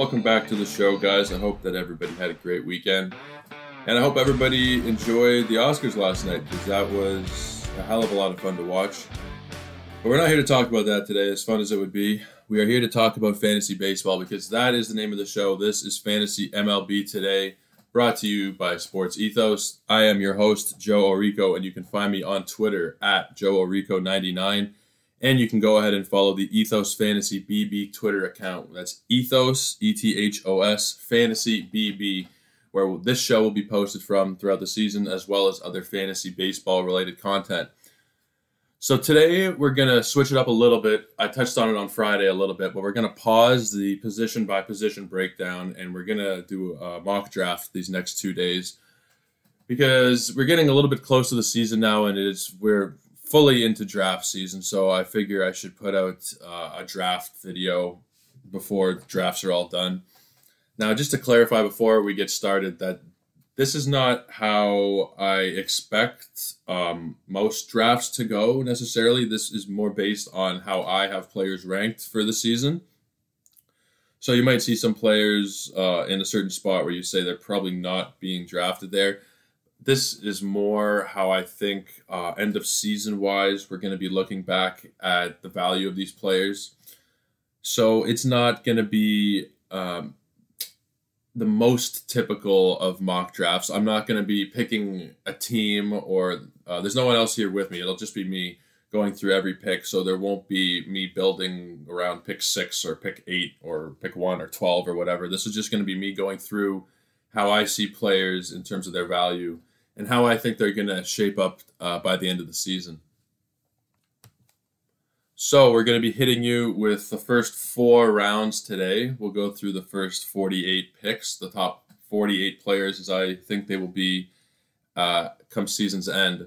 Welcome back to the show, guys. I hope that everybody had a great weekend. And I hope everybody enjoyed the Oscars last night because that was a hell of a lot of fun to watch. But we're not here to talk about that today, as fun as it would be. We are here to talk about fantasy baseball because that is the name of the show. This is Fantasy MLB Today, brought to you by Sports Ethos. I am your host, Joe Orico, and you can find me on Twitter at Joe Orico99. And you can go ahead and follow the Ethos Fantasy BB Twitter account. That's Ethos, E T H O S, Fantasy BB, where this show will be posted from throughout the season, as well as other fantasy baseball related content. So today we're going to switch it up a little bit. I touched on it on Friday a little bit, but we're going to pause the position by position breakdown and we're going to do a mock draft these next two days because we're getting a little bit close to the season now and it's we're fully into draft season. So I figure I should put out uh, a draft video before drafts are all done. Now, just to clarify before we get started, that this is not how I expect um, most drafts to go necessarily. This is more based on how I have players ranked for the season. So you might see some players uh, in a certain spot where you say they're probably not being drafted there this is more how I think uh, end of season wise, we're going to be looking back at the value of these players. So it's not going to be um, the most typical of mock drafts. I'm not going to be picking a team or uh, there's no one else here with me. It'll just be me going through every pick. So there won't be me building around pick six or pick eight or pick one or 12 or whatever. This is just going to be me going through how I see players in terms of their value and how I think they're going to shape up uh, by the end of the season. So, we're going to be hitting you with the first four rounds today. We'll go through the first 48 picks, the top 48 players as I think they will be uh, come season's end.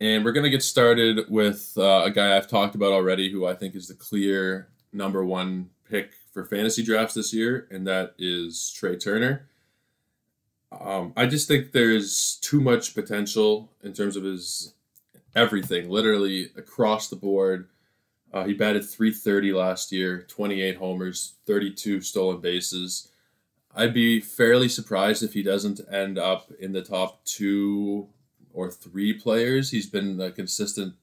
And we're going to get started with uh, a guy I've talked about already who I think is the clear number one pick for fantasy drafts this year, and that is Trea Turner. Um, I just think there's too much potential in terms of his everything, literally across the board. Uh, he batted 330 last year, 28 homers, 32 stolen bases. I'd be fairly surprised if he doesn't end up in the top two or three players. He's been a consistent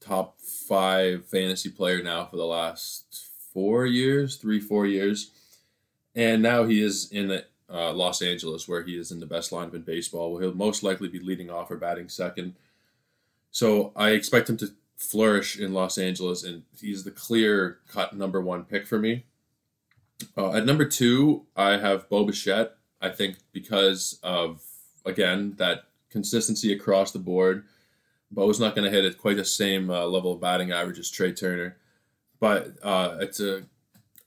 top five fantasy player now for the last four years, three, four years. And now he is in the uh, Los Angeles, where he is in the best lineup in baseball. He'll most likely be leading off or batting second. So I expect him to flourish in Los Angeles, and he's the clear cut number one pick for me. Uh, at number two, I have Bo Bichette. I think because of again that consistency across the board, Bo's not going to hit at quite the same uh, level of batting average as Trea Turner, but uh, it's a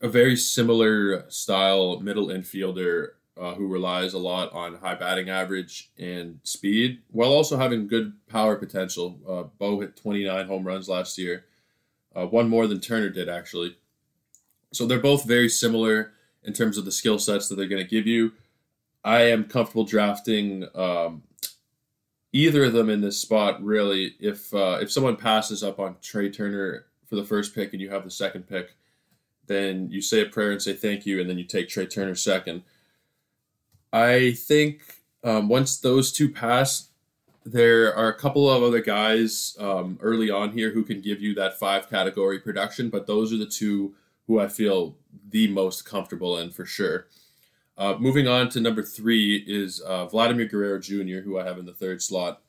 a very similar style middle infielder uh, who relies a lot on high batting average and speed, while also having good power potential. Uh, Bo hit 29 home runs last year, uh, one more than Turner did, actually. So they're both very similar in terms of the skill sets that they're going to give you. I am comfortable drafting um, either of them in this spot, really. If uh, if someone passes up on Trea Turner for the first pick and you have the second pick, then you say a prayer and say thank you, and then you take Trea Turner second I think um, once those two pass, there are a couple of other guys um, early on here who can give you that five category production, but those are the two who I feel the most comfortable in for sure. Uh, moving on to number three is uh, Vladimir Guerrero Jr., who I have in the third slot.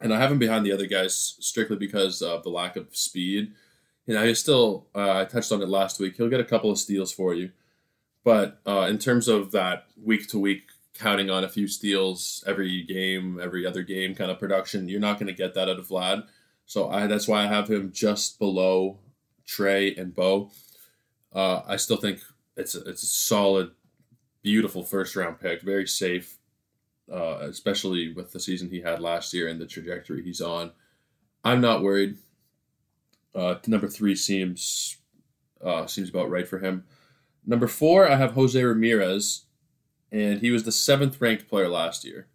And I have him behind the other guys strictly because of the lack of speed. You know, he's still, uh, I touched on it last week, he'll get a couple of steals for you. But uh, in terms of that week to week counting on a few steals every game, every other game kind of production, you're not going to get that out of Vlad. So I, that's why I have him just below Trea and Bo. Uh, I still think it's a, it's a solid, beautiful first round pick, very safe, uh, especially with the season he had last year and the trajectory he's on. I'm not worried. Uh, number three seems uh, seems about right for him. Number four, I have Jose Ramirez, and he was the seventh ranked player last year.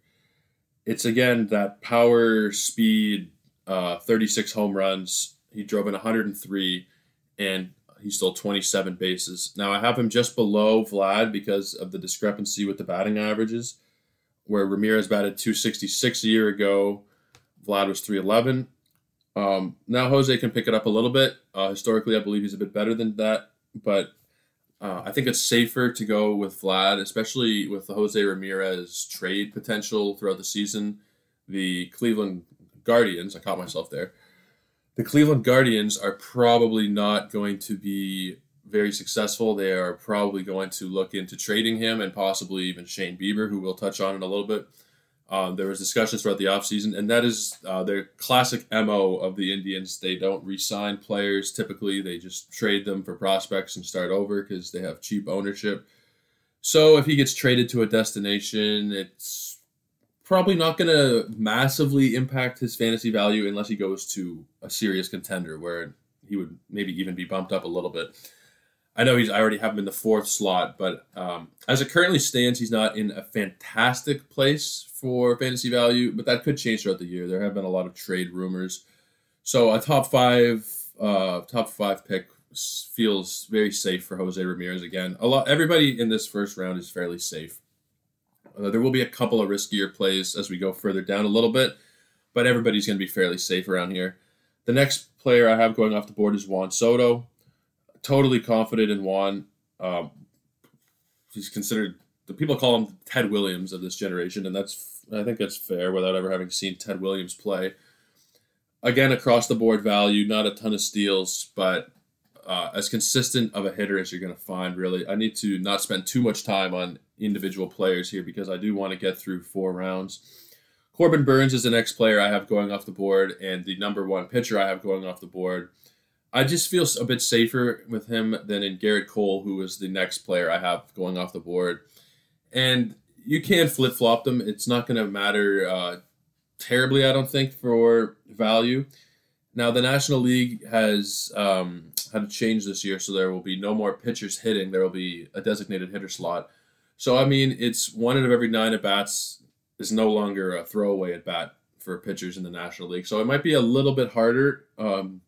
It's again that power, speed, uh, 36 home runs. He drove in 103, and he stole 27 bases. Now I have him just below Vlad because of the discrepancy with the batting averages, where Ramirez batted 266 a year ago, Vlad was 311. Um, now Jose can pick it up a little bit. Uh, historically, I believe he's a bit better than that, but uh, I think it's safer to go with Vlad, especially with the Jose Ramirez trade potential throughout the season. The Cleveland Guardians, I caught myself there. The Cleveland Guardians are probably not going to be very successful. They are probably going to look into trading him and possibly even Shane Bieber, who we'll touch on in a little bit. Um, there was discussions throughout the offseason, and that is uh, their classic MO of the Indians. They don't re-sign players typically. They just trade them for prospects and start over because they have cheap ownership. So if he gets traded to a destination, it's probably not going to massively impact his fantasy value unless he goes to a serious contender where he would maybe even be bumped up a little bit. I know he's. I already have him in the fourth slot, but um, as it currently stands, he's not in a fantastic place for fantasy value. But that could change throughout the year. There have been a lot of trade rumors, so a top five, uh, top five pick feels very safe for Jose Ramirez again. A lot. Everybody in this first round is fairly safe. Uh, there will be a couple of riskier plays as we go further down a little bit, but everybody's going to be fairly safe around here. The next player I have going off the board is Juan Soto totally confident in Juan. Um, he's considered the people call him Ted Williams of this generation, and that's I think that's fair without ever having seen Ted Williams play. Again, across the board value, not a ton of steals, but uh, as consistent of a hitter as you're going to find. Really, I need to not spend too much time on individual players here because I do want to get through four rounds. Corbin Burnes is the next player I have going off the board, and the number one pitcher I have going off the board I just feel a bit safer with him than in Gerrit Cole, who is the next player I have going off the board. And you can flip flop them. It's not going to matter uh, terribly, I don't think, for value. Now, the National League has um, had a change this year, so there will be no more pitchers hitting. There will be a designated hitter slot. So, I mean, it's one out of every nine at bats is no longer a throwaway at bat for pitchers in the National League. So, it might be a little bit harder. Um,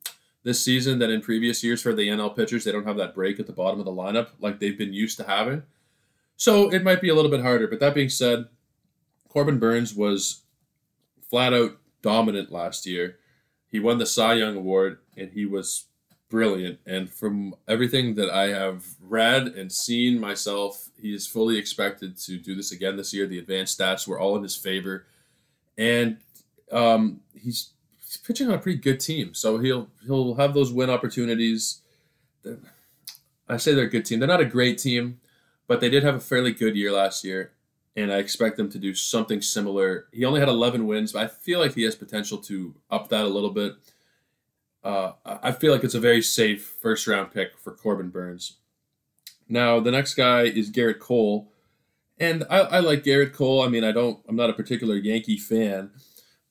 this season than in previous years for the NL pitchers. They don't have that break at the bottom of the lineup like they've been used to having. So it might be a little bit harder. But that being said, Corbin Burnes was flat out dominant last year. He won the Cy Young Award and he was brilliant. And from everything that I have read and seen myself, he is fully expected to do this again this year. The advanced stats were all in his favor. And um, he's he's pitching on a pretty good team, so he'll he'll have those win opportunities. I say they're a good team. They're not a great team, but they did have a fairly good year last year, and I expect them to do something similar. He only had 11 wins, but I feel like he has potential to up that a little bit. Uh, I feel like it's a very safe first round pick for Corbin Burnes. Now the next guy is Gerrit Cole, and I, I like Gerrit Cole. I mean, I don't. I'm not a particular Yankee fan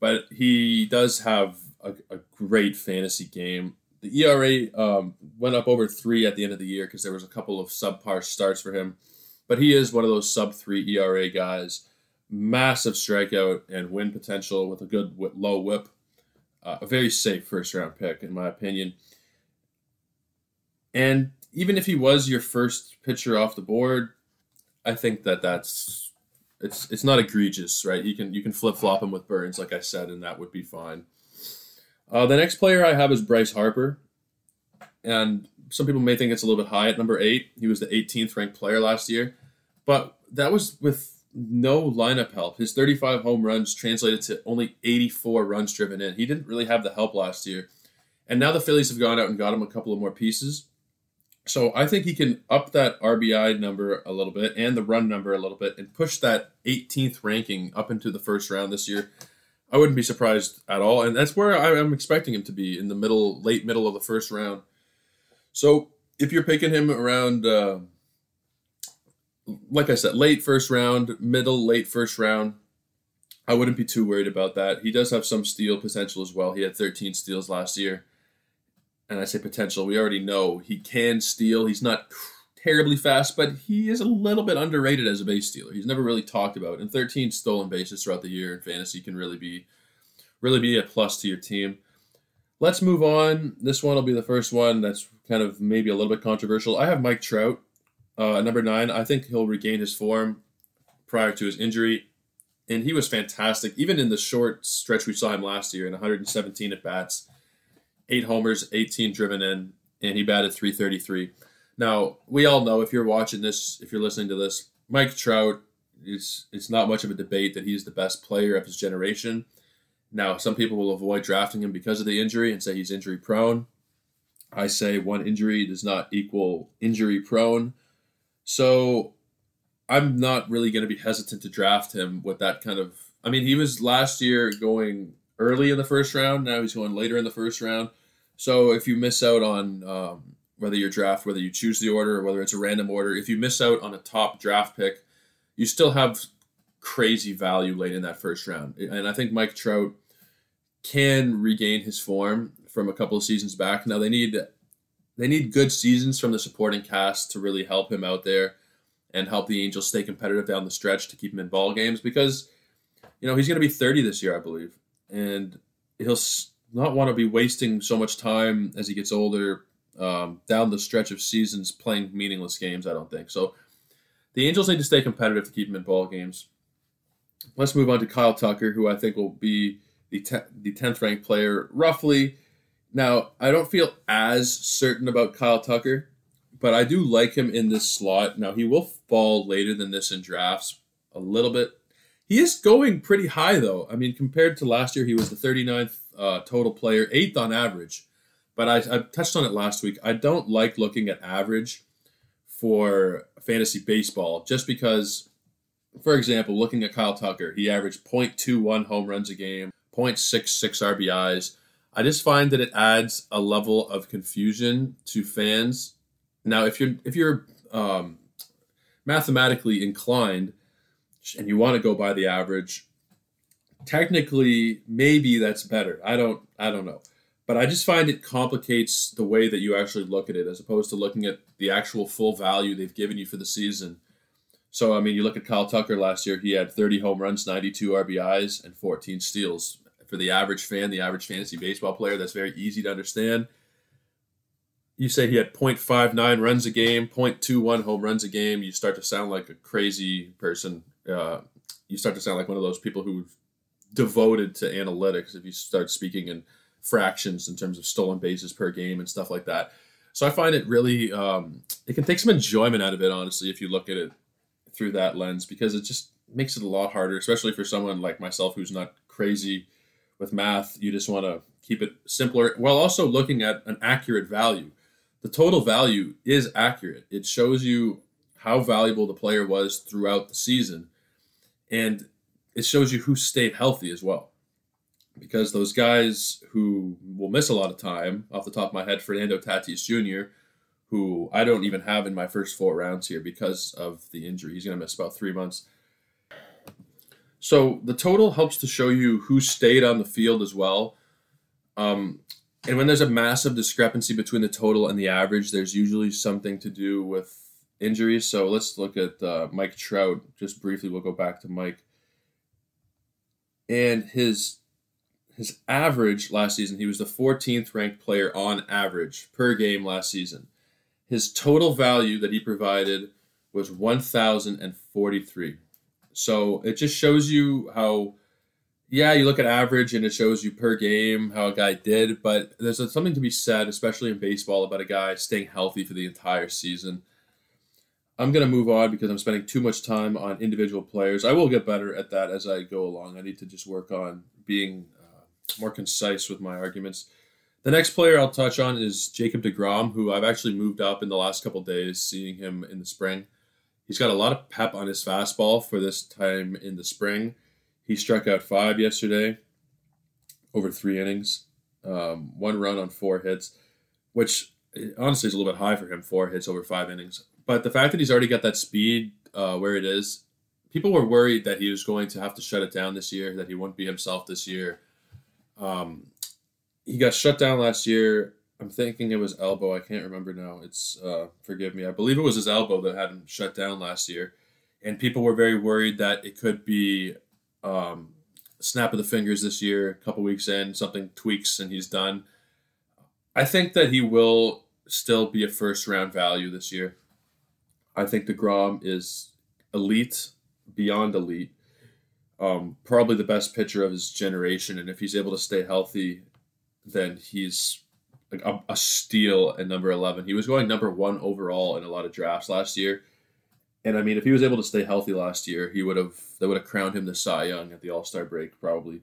but he does have a, a great fantasy game. The ERA um, went up over three at the end of the year because there was a couple of subpar starts for him, but he is one of those sub three ERA guys. Massive strikeout and win potential with a good low whip. Uh, a very safe first round pick, in my opinion. And even if he was your first pitcher off the board, I think that that's it's it's not egregious, right? You can you can flip flop him with Burnes, like I said, and that would be fine. Uh, the next player I have is Bryce Harper, and some people may think it's a little bit high at number eight. He was the 18th ranked player last year, but that was with no lineup help. His 35 home runs translated to only 84 runs driven in. He didn't really have the help last year, and now the Phillies have gone out and got him a couple of more pieces. So I think he can up that RBI number a little bit and the run number a little bit and push that 18th ranking up into the first round this year. I wouldn't be surprised at all, and that's where I'm expecting him to be in the middle, late middle of the first round. So if you're picking him around, uh, like I said, late first round, middle, late first round, I wouldn't be too worried about that. He does have some steal potential as well. He had 13 steals last year and I say potential, we already know he can steal. He's not terribly fast, but he is a little bit underrated as a base stealer. He's never really talked about. And 13 stolen bases throughout the year in fantasy can really be really be a plus to your team. Let's move on. This one will be the first one that's kind of maybe a little bit controversial. I have Mike Trout, uh, number nine. I think he'll regain his form prior to his injury, and he was fantastic. Even in the short stretch we saw him last year in 117 at bats, eight homers, 18 driven in, and he batted 333. Now we all know if you're watching this, if you're listening to this, Mike Trout is it's not much of a debate that he's the best player of his generation. Now, some people will avoid drafting him because of the injury and say he's injury prone. I say one injury does not equal injury prone. So I'm not really going to be hesitant to draft him with that kind of. I mean, he was last year going early in the first round. Now he's going later in the first round. So if you miss out on um, whether you draft, whether you choose the order or whether it's a random order, if you miss out on a top draft pick, you still have crazy value late in that first round. And I think Mike Trout can regain his form from a couple of seasons back. Now they need they need good seasons from the supporting cast to really help him out there and help the Angels stay competitive down the stretch to keep him in ball games because you know he's going to be 30 this year, I believe, and he'll not want to be wasting so much time as he gets older um, down the stretch of seasons playing meaningless games. I don't think so. The Angels need to stay competitive to keep him in ball games. Let's move on to Kyle Tucker, who I think will be the te- the tenth ranked player roughly. Now I don't feel as certain about Kyle Tucker, but I do like him in this slot. Now he will fall later than this in drafts a little bit. He is going pretty high though. I mean, compared to last year, he was the 39th uh, total player, eighth on average. But I, I touched on it last week. I don't like looking at average for fantasy baseball just because, for example, looking at Kyle Tucker, he averaged 0.21 home runs a game, 0.66 RBIs. I just find that it adds a level of confusion to fans. Now, if you're if you're um, mathematically inclined and you want to go by the average, technically maybe that's better. I don't I don't know. But I just find it complicates the way that you actually look at it as opposed to looking at the actual full value they've given you for the season. So I mean, you look at Kyle Tucker last year; he had 30 home runs, 92 RBIs, and 14 steals for the average fan, the average fantasy baseball player, that's very easy to understand. You say he had 0.59 runs a game, 0.21 home runs a game. You start to sound like a crazy person. Uh, you start to sound like one of those people who devoted to analytics if you start speaking in fractions in terms of stolen bases per game and stuff like that. So I find it really, um, it can take some enjoyment out of it, honestly, if you look at it through that lens, because it just makes it a lot harder, especially for someone like myself who's not crazy with math, you just want to keep it simpler while also looking at an accurate value. The total value is accurate. It shows you how valuable the player was throughout the season. And it shows you who stayed healthy as well. Because those guys who will miss a lot of time, off the top of my head, Fernando Tatis Jr., who I don't even have in my first four rounds here because of the injury. He's going to miss about three months. So the total helps to show you who stayed on the field as well. Um, and when there's a massive discrepancy between the total and the average, there's usually something to do with injuries. So let's look at uh, Mike Trout just briefly. We'll go back to Mike. And his his average last season, he was the 14th ranked player on average per game last season. His total value that he provided was 1,043. So it just shows you how, yeah, you look at average and it shows you per game how a guy did, but there's something to be said, especially in baseball, about a guy staying healthy for the entire season. I'm going to move on because I'm spending too much time on individual players. I will get better at that as I go along. I need to just work on being uh, more concise with my arguments. The next player I'll touch on is Jacob DeGrom, who I've actually moved up in the last couple days, seeing him in the spring. He's got a lot of pep on his fastball for this time in the spring. He struck out five yesterday over three innings, um, one run on four hits, which honestly is a little bit high for him, four hits over five innings. But the fact that he's already got that speed uh, where it is, people were worried that he was going to have to shut it down this year, that he wouldn't be himself this year. Um, he got shut down last year I'm thinking it was elbow. I can't remember now. It's uh, forgive me. I believe it was his elbow that had him shut down last year, and people were very worried that it could be um, snap of the fingers this year. A couple weeks in, something tweaks and he's done. I think that he will still be a first round value this year. I think DeGrom is elite, beyond elite. Um, probably the best pitcher of his generation, and if he's able to stay healthy, then he's like a, a steal at number eleven. He was going number one overall in a lot of drafts last year, and I mean, if he was able to stay healthy last year, he would have they would have crowned him the Cy Young at the All Star break probably,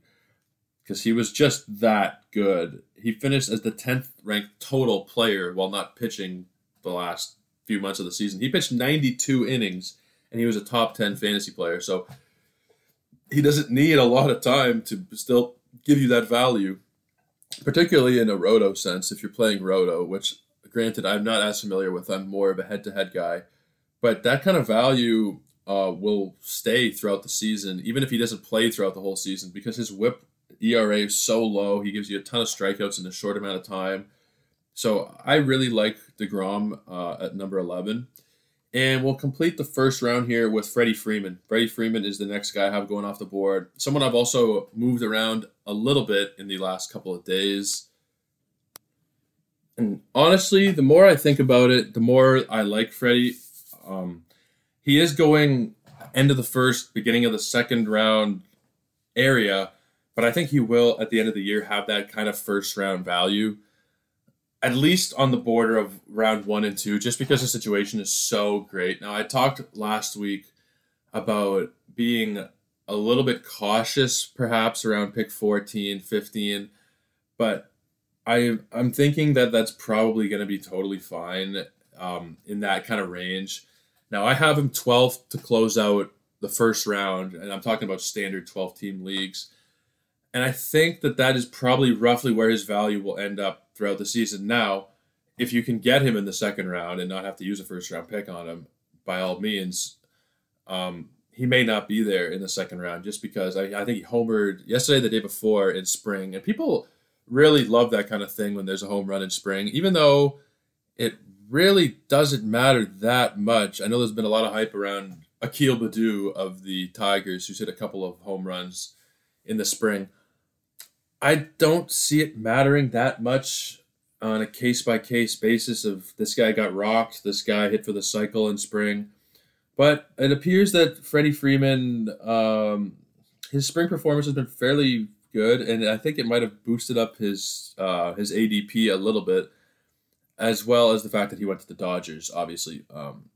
because he was just that good. He finished as the tenth ranked total player while not pitching the last few months of the season. He pitched ninety two innings, and he was a top ten fantasy player. So he doesn't need a lot of time to still give you that value, particularly in a roto sense. If you're playing roto, which granted I'm not as familiar with, I'm more of a head to head guy but that kind of value uh, will stay throughout the season, even if he doesn't play throughout the whole season, because his whip ERA is so low. He gives you a ton of strikeouts in a short amount of time. So I really like DeGrom uh, at number 11. And we'll complete the first round here with Freddie Freeman. Freddie Freeman is the next guy I have going off the board. Someone I've also moved around a little bit in the last couple of days. And honestly, the more I think about it, the more I like Freddie. Um, he is going end of the first, beginning of the second round area, but I think he will at the end of the year have that kind of first round value, at least on the border of round one and two, just because the situation is so great. Now, I talked last week about being a little bit cautious perhaps around pick 14, 15, but I, I'm thinking that that's probably going to be totally fine um, in that kind of range. Now I have him 12th to close out the first round, and I'm talking about standard 12 team leagues. And I think that that is probably roughly where his value will end up throughout the season. Now, if you can get him in the second round and not have to use a first round pick on him, by all means, um, he may not be there in the second round just because I, I think he homered yesterday, the day before in spring, and people really love that kind of thing when there's a home run in spring, even though it really doesn't matter that much. I know there's been a lot of hype around Akil Baddoo of the Tigers, who's hit a couple of home runs in the spring. I don't see it mattering that much on a case by case basis of this guy got rocked, this guy hit for the cycle in spring. But it appears that Freddie Freeman, um, his spring performance has been fairly good, and I think it might have boosted up his uh, his ADP a little bit as well as the fact that he went to the Dodgers, obviously. Um,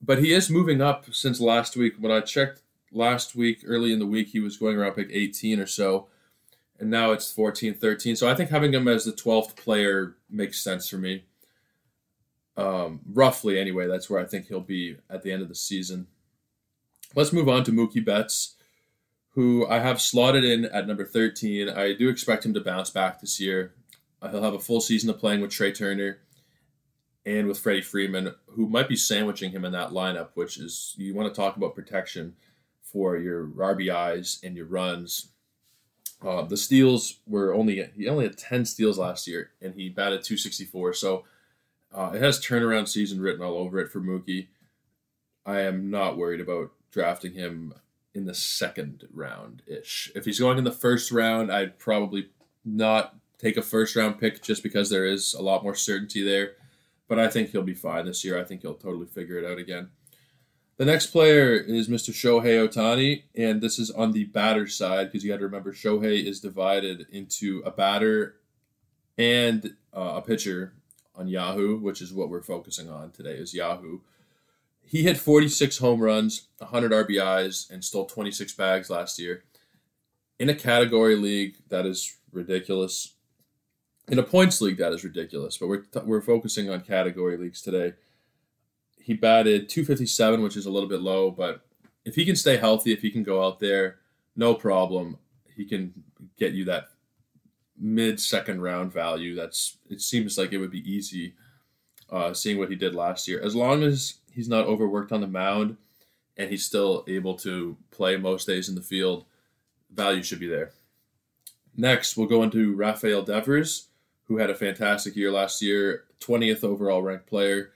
but he is moving up since last week. When I checked last week, early in the week, he was going around pick 18 or so, and now it's 14, 13. So I think having him as the 12th player makes sense for me. Um, roughly, anyway, that's where I think he'll be at the end of the season. Let's move on to Mookie Betts, who I have slotted in at number 13. I do expect him to bounce back this year. Uh, he'll have a full season of playing with Trea Turner and with Freddie Freeman, who might be sandwiching him in that lineup, which is you want to talk about protection for your RBIs and your runs. Uh, the steals were only he only had ten steals last year, and he batted 264. So uh, it has turnaround season written all over it for Mookie. I am not worried about drafting him in the second round ish. If he's going in the first round, I'd probably not take a first round pick just because there is a lot more certainty there. But I think he'll be fine this year. I think he'll totally figure it out again. The next player is Mr. Shohei Ohtani, and this is on the batter side because you got to remember Shohei is divided into a batter and uh, a pitcher on Yahoo, which is what we're focusing on today. Is Yahoo? He hit 46 home runs, 100 RBIs, and stole 26 bags last year. In a category league, that is ridiculous in a points league that is ridiculous but we're, we're focusing on category leagues today he batted 257 which is a little bit low but if he can stay healthy if he can go out there no problem. He can get you that mid second round value. That's it seems like it would be easy uh, seeing what he did last year. As long as he's not overworked on the mound and he's still able to play most days in the field value should be there. Next we'll go into rafael devers who had a fantastic year last year, 20th overall ranked player.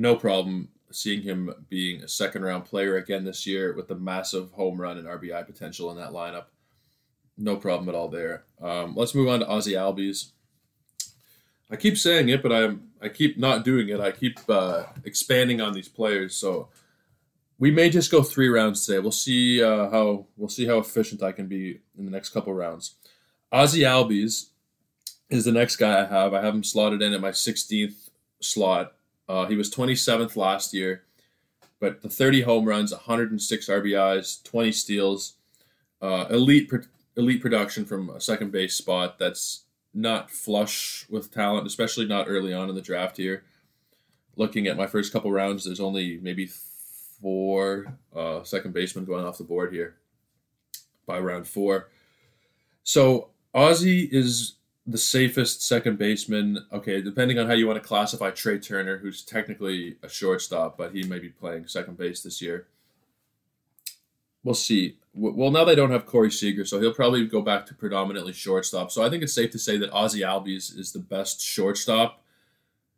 No problem seeing him being a second round player again this year with the massive home run and RBI potential in that lineup. No problem at all there. Um, let's move on to Ozzy Albies. I keep saying it, but I'm I keep not doing it. I keep uh, expanding on these players. So we may just go three rounds today. We'll see uh, how we'll see how efficient I can be in the next couple rounds. Ozzy Albies is the next guy I have. I have him slotted in at my 16th slot. Uh, he was 27th last year, but the 30 home runs, 106 RBIs, 20 steals, uh, elite elite production from a second base spot. That's not flush with talent, especially not early on in the draft here. Looking at my first couple rounds, there's only maybe four uh, second basemen going off the board here by round four. So Ozzy is the safest second baseman. Okay, depending on how you want to classify Trea Turner, who's technically a shortstop, but he may be playing second base this year. We'll see. Well, now they don't have Corey Seager, so he'll probably go back to predominantly shortstop. So I think it's safe to say that Ozzy Albies is the best shortstop.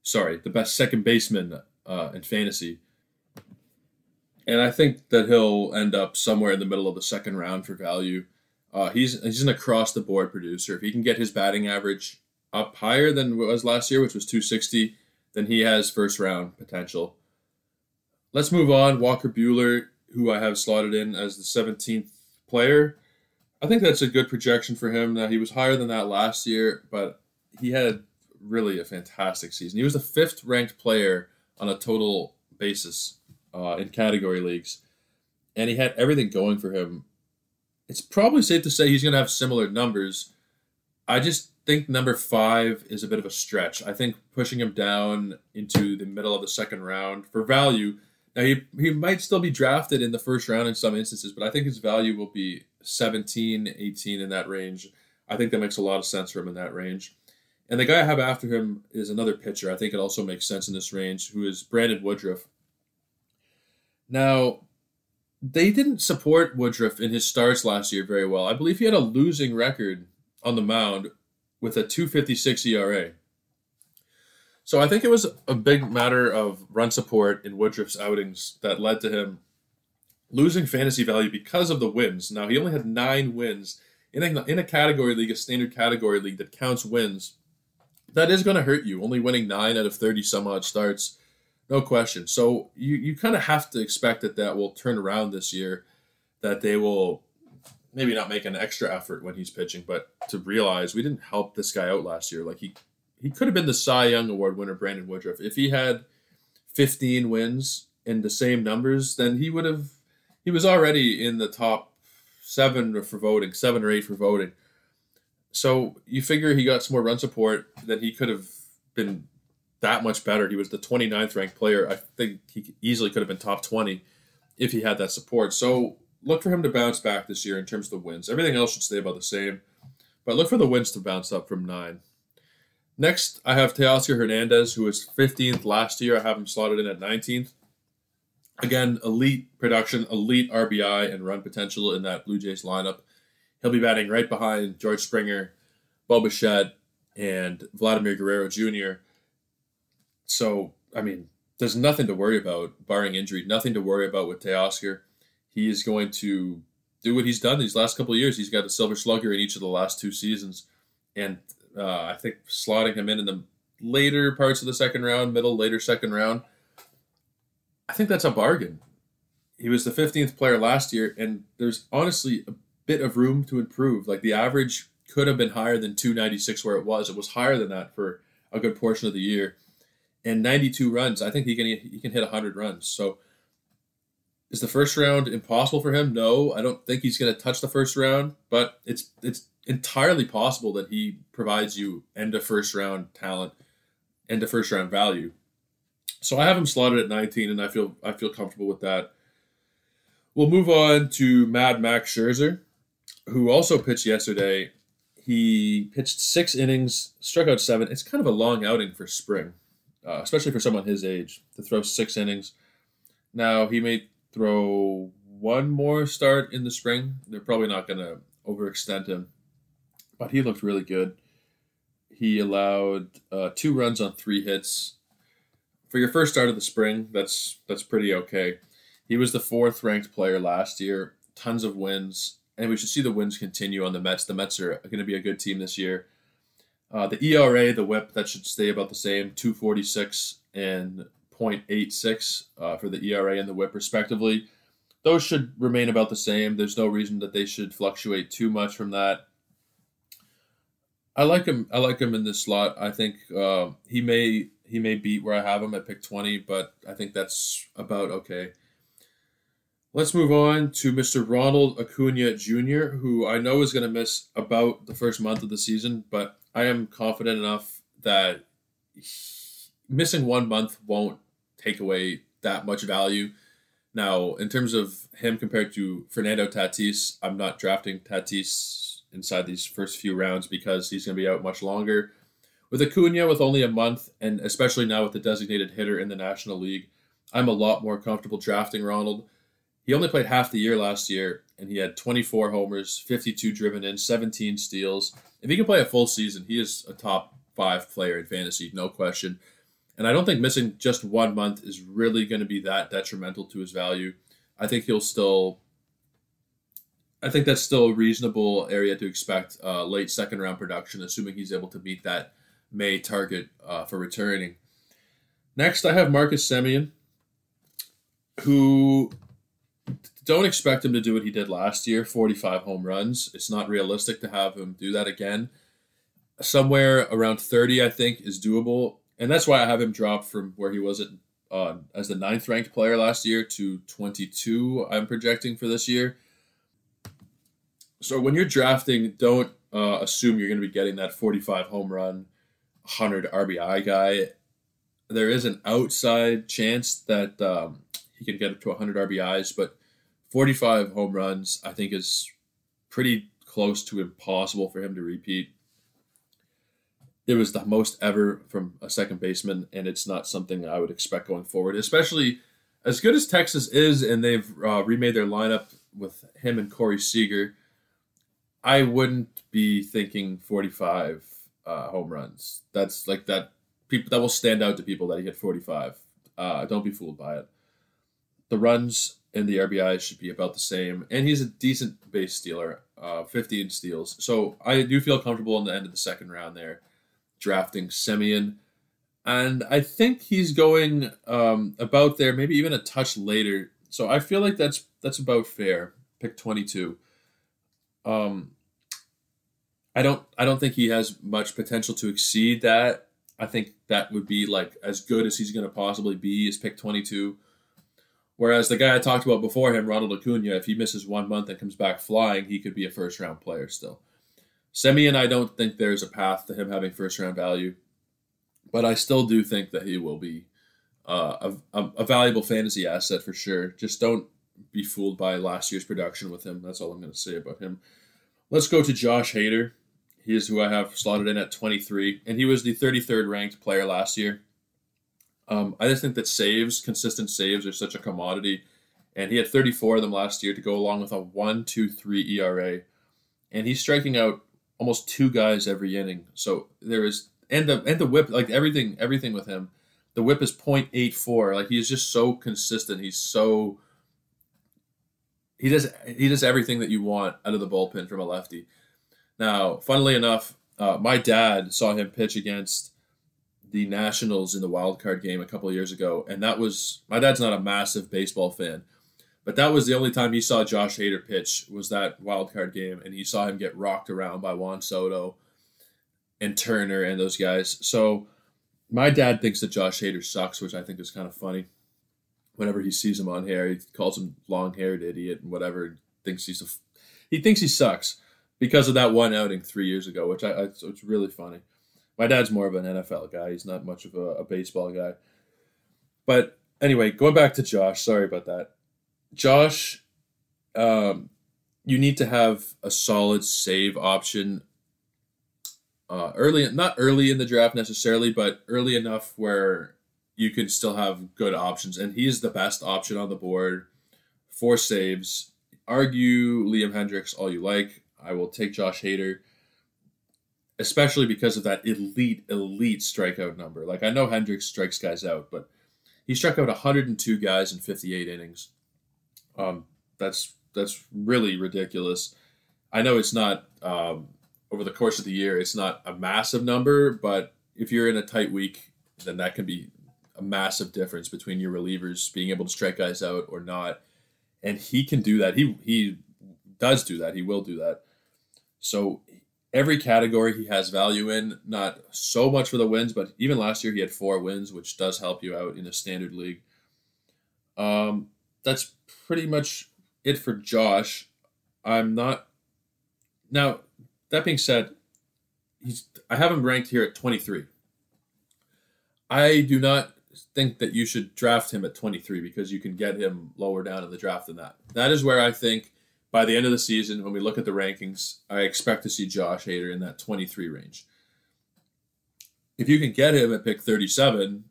Sorry, the best second baseman uh, in fantasy. And I think that he'll end up somewhere in the middle of the second round for value. Uh, he's he's an across the board producer. If he can get his batting average up higher than what was last year, which was 260, then he has first round potential. Let's move on. Walker Buehler, who I have slotted in as the 17th player. I think that's a good projection for him. Now he was higher than that last year, but he had really a fantastic season. He was the fifth ranked player on a total basis uh, in category leagues, and he had everything going for him it's probably safe to say he's going to have similar numbers. I just think number five is a bit of a stretch. I think pushing him down into the middle of the second round for value. Now he he might still be drafted in the first round in some instances, but I think his value will be 17, 18 in that range. I think that makes a lot of sense for him in that range. And the guy I have after him is another pitcher. I think it also makes sense in this range, who is Brandon Woodruff. Now, they didn't support Woodruff in his starts last year very well. I believe he had a losing record on the mound with a 256 ERA. So I think it was a big matter of run support in Woodruff's outings that led to him losing fantasy value because of the wins. Now he only had nine wins in a, in a category league, a standard category league that counts wins. That is going to hurt you. Only winning nine out of thirty some odd starts no question. So you, you kind of have to expect that that will turn around this year, that they will maybe not make an extra effort when he's pitching, but to realize we didn't help this guy out last year. Like he he could have been the Cy Young Award winner, Brandon Woodruff. If he had 15 wins in the same numbers, then he would have he was already in the top seven for voting, seven or eight for voting. So you figure he got some more run support, then he could have been that much better. He was the 29th ranked player. I think he easily could have been top 20 if he had that support. So look for him to bounce back this year in terms of the wins. Everything else should stay about the same, but look for the wins to bounce up from nine. Next, I have Teoscar Hernandez, who was 15th last year. I have him slotted in at 19th. Again, elite production, elite RBI and run potential in that Blue Jays lineup. He'll be batting right behind George Springer, Bo Bichette, and Vladimir Guerrero Jr. So, I mean, there's nothing to worry about, barring injury, nothing to worry about with Teoscar. He is going to do what he's done these last couple of years. He's got a silver slugger in each of the last two seasons. And uh, I think slotting him in in the later parts of the second round, middle, later second round, I think that's a bargain. He was the 15th player last year, and there's honestly a bit of room to improve. Like the average could have been higher than 296 where it was. It was higher than that for a good portion of the year and 92 runs. I think he can he can hit 100 runs. So is the first round impossible for him? No, I don't think he's going to touch the first round, but it's it's entirely possible that he provides you end of first round talent, end of first round value. So I have him slotted at 19, and I feel I feel comfortable with that. We'll move on to Mad Max Scherzer, who also pitched yesterday. He pitched six innings, struck out seven. It's kind of a long outing for spring uh, especially for someone his age, to throw six innings. Now he may throw one more start in the spring. They're probably not going to overextend him, but he looked really good. He allowed uh, two runs on three hits. For your first start of the spring, that's that's pretty okay. He was the fourth ranked player last year. Tons of wins, and we should see the wins continue on the Mets. The Mets are going to be a good team this year. Uh, the ERA, the WHIP, that should stay about the same, two forty six and 0.86 uh, for the ERA and the WHIP respectively. Those should remain about the same. There's no reason that they should fluctuate too much from that. I like him. I like him in this slot. I think uh, he may he may beat where I have him at pick twenty, but I think that's about okay. Let's move on to Mr. Ronald Acuna Jr., who I know is going to miss about the first month of the season, but I am confident enough that missing one month won't take away that much value. Now, in terms of him compared to Fernando Tatis, I'm not drafting Tatis inside these first few rounds because he's going to be out much longer. With Acuna, with only a month, and especially now with the designated hitter in the National League, I'm a lot more comfortable drafting Ronald. He only played half the year last year, and he had 24 homers, 52 driven in, 17 steals. If he can play a full season, he is a top five player in fantasy, no question. And I don't think missing just one month is really going to be that detrimental to his value. I think he'll still. I think that's still a reasonable area to expect uh, late second round production, assuming he's able to meet that May target uh, for returning. Next, I have Marcus Semien, who don't expect him to do what he did last year 45 home runs. It's not realistic to have him do that again. Somewhere around 30, I think, is doable and that's why I have him drop from where he was at uh, as the ninth ranked player last year to 22. I'm projecting for this year. So when you're drafting, don't uh, assume you're going to be getting that 45 home run, 100 RBI guy. There is an outside chance that um, he can get up to 100 RBIs, but 45 home runs, I think, is pretty close to impossible for him to repeat it was the most ever from a second baseman, and it's not something I would expect going forward. Especially as good as Texas is, and they've uh, remade their lineup with him and Corey Seager. I wouldn't be thinking 45 uh, home runs. That's like that. People that will stand out to people that he hit 45. Uh, don't be fooled by it. The runs and the RBI should be about the same, and he's a decent base stealer, uh, 15 steals. So I do feel comfortable in the end of the second round there drafting Semien. And I think he's going um, about there, maybe even a touch later. So I feel like that's that's about fair. Pick twenty two. Um, I don't I don't think he has much potential to exceed that. I think that would be like as good as he's going to possibly be is pick twenty two. Whereas the guy I talked about before him, Ronald Acuna, if he misses one month and comes back flying, he could be a first round player still. Semien I don't think there's a path to him having first round value, but I still do think that he will be uh, a, a, valuable fantasy asset for sure. Just don't be fooled by last year's production with him. That's all I'm going to say about him. Let's go to Josh Hader. He is who I have slotted in at 23, and he was the 33rd ranked player last year. Um, I just think that saves, consistent saves, are such a commodity, and he had 34 of them last year to go along with a 1 2 3 ERA. And he's striking out almost two guys every inning. So there is and the and the whip like everything everything with him. The whip is 0.84. Like he is just so consistent. He's so he does he does everything that you want out of the bullpen from a lefty. Now, funnily enough, uh, my dad saw him pitch against the Nationals in the wild card game a couple of years ago, and that was my dad's not a massive baseball fan, but that was the only time he saw Josh Hader pitch was that wild card game, and he saw him get rocked around by Juan Soto and Turner and those guys. So my dad thinks that Josh Hader sucks, which I think is kind of funny. Whenever he sees him on hair, he calls him long-haired idiot and whatever. Thinks he's a, he thinks he sucks because of that one outing three years ago, which I, I it's really funny. My dad's more of an NFL guy. He's not much of a, a baseball guy. But anyway, going back to Josh. Sorry about that Josh, um, you need to have a solid save option uh, early, not early in the draft necessarily, but early enough where you can still have good options. And he's the best option on the board for saves. Argue Liam Hendriks all you like. I will take Josh Hader, especially because of that elite, elite strikeout number. Like I know Hendriks strikes guys out, but he struck out 102 guys in 58 innings. Um, that's that's really ridiculous. I know it's not um, over the course of the year, it's not a massive number, but if you're in a tight week, then that can be a massive difference between your relievers being able to strike guys out or not. And he can do that. He he does do that. He will do that. So every category he has value in, not so much for the wins, but even last year he had four wins, which does help you out in a standard league. Um, that's pretty much it for Josh. I'm not now. That being said, he's I have him ranked here at 23. I do not think that you should draft him at 23 because you can get him lower down in the draft than that. That is where I think by the end of the season, when we look at the rankings, I expect to see Josh Hader in that 23 range. If you can get him at pick 37,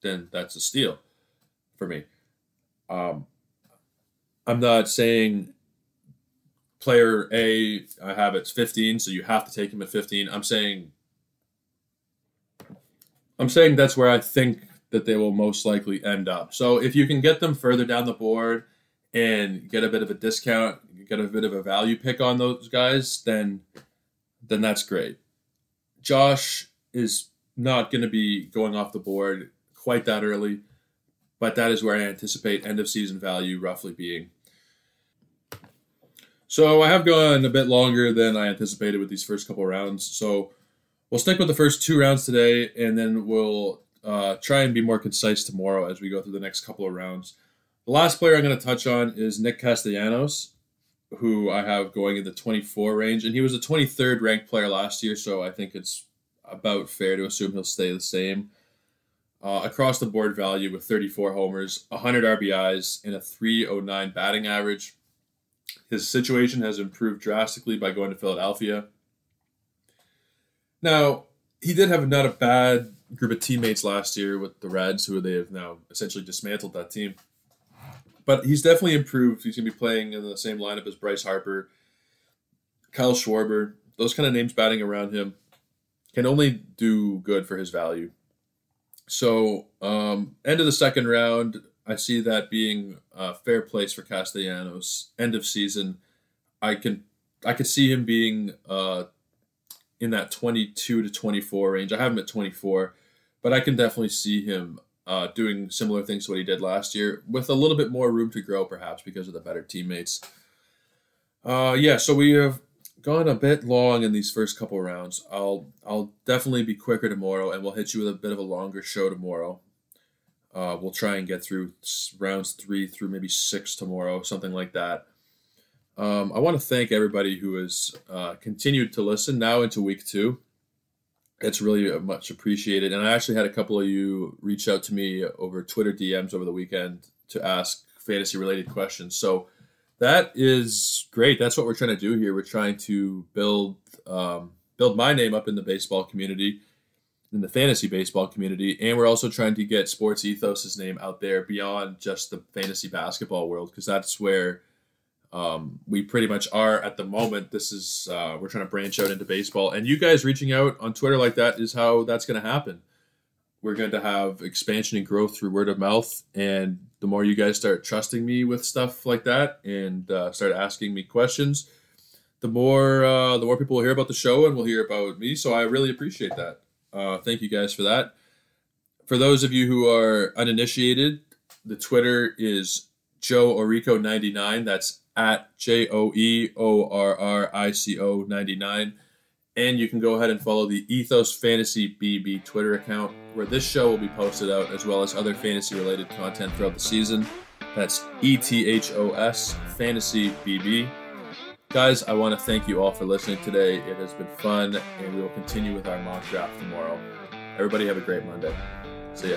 then that's a steal for me. Um, I'm not saying player A, I have it's 15, so you have to take him at 15. I'm saying I'm saying that's where I think that they will most likely end up. So if you can get them further down the board and get a bit of a discount, get a bit of a value pick on those guys, then then that's great. Josh is not going to be going off the board quite that early, but that is where I anticipate end of season value roughly being. So I have gone a bit longer than I anticipated with these first couple rounds. So we'll stick with the first two rounds today, and then we'll uh, try and be more concise tomorrow as we go through the next couple of rounds. The last player I'm going to touch on is Nick Castellanos, who I have going in the 24 range, and he was a 23rd ranked player last year, so I think it's about fair to assume he'll stay the same. Uh, across the board value with 34 homers, 100 RBIs, and a 309 batting average. His situation has improved drastically by going to Philadelphia. Now, he did have not a bad group of teammates last year with the Reds, who they have now essentially dismantled that team. But he's definitely improved. He's going to be playing in the same lineup as Bryce Harper, Kyle Schwarber, those kind of names batting around him can only do good for his value. So, um, end of the second round, I see that being a fair place for Castellanos. End of season, I can I could see him being uh, in that 22 to 24 range. I have him at 24, but I can definitely see him uh, doing similar things to what he did last year with a little bit more room to grow, perhaps because of the better teammates. Uh, yeah, so we have gone a bit long in these first couple rounds. I'll I'll definitely be quicker tomorrow, and we'll hit you with a bit of a longer show tomorrow. Uh, we'll try and get through rounds three through maybe six tomorrow, something like that. Um, I want to thank everybody who has uh, continued to listen now into week two. It's really uh, much appreciated. And I actually had a couple of you reach out to me over Twitter DMs over the weekend to ask fantasy related questions. So that is great. That's what we're trying to do here. We're trying to build um, build my name up in the baseball community, in the fantasy baseball community, and we're also trying to get Sports Ethos's name out there beyond just the fantasy basketball world because that's where um, we pretty much are at the moment. This is uh, we're trying to branch out into baseball, and you guys reaching out on Twitter like that is how that's going to happen. We're going to have expansion and growth through word of mouth, and the more you guys start trusting me with stuff like that and uh, start asking me questions, the more uh, the more people will hear about the show and will hear about me. So I really appreciate that. Uh, thank you guys for that. For those of you who are uninitiated, the Twitter is Joe Orrico ninety nine. That's at J O E O R R I C O 99. And you can go ahead and follow the Ethos Fantasy BB Twitter account, where this show will be posted out as well as other fantasy related content throughout the season. That's E T H O S Fantasy BB. Guys, I want to thank you all for listening today. It has been fun, and we will continue with our mock draft tomorrow. Everybody have a great Monday. See ya.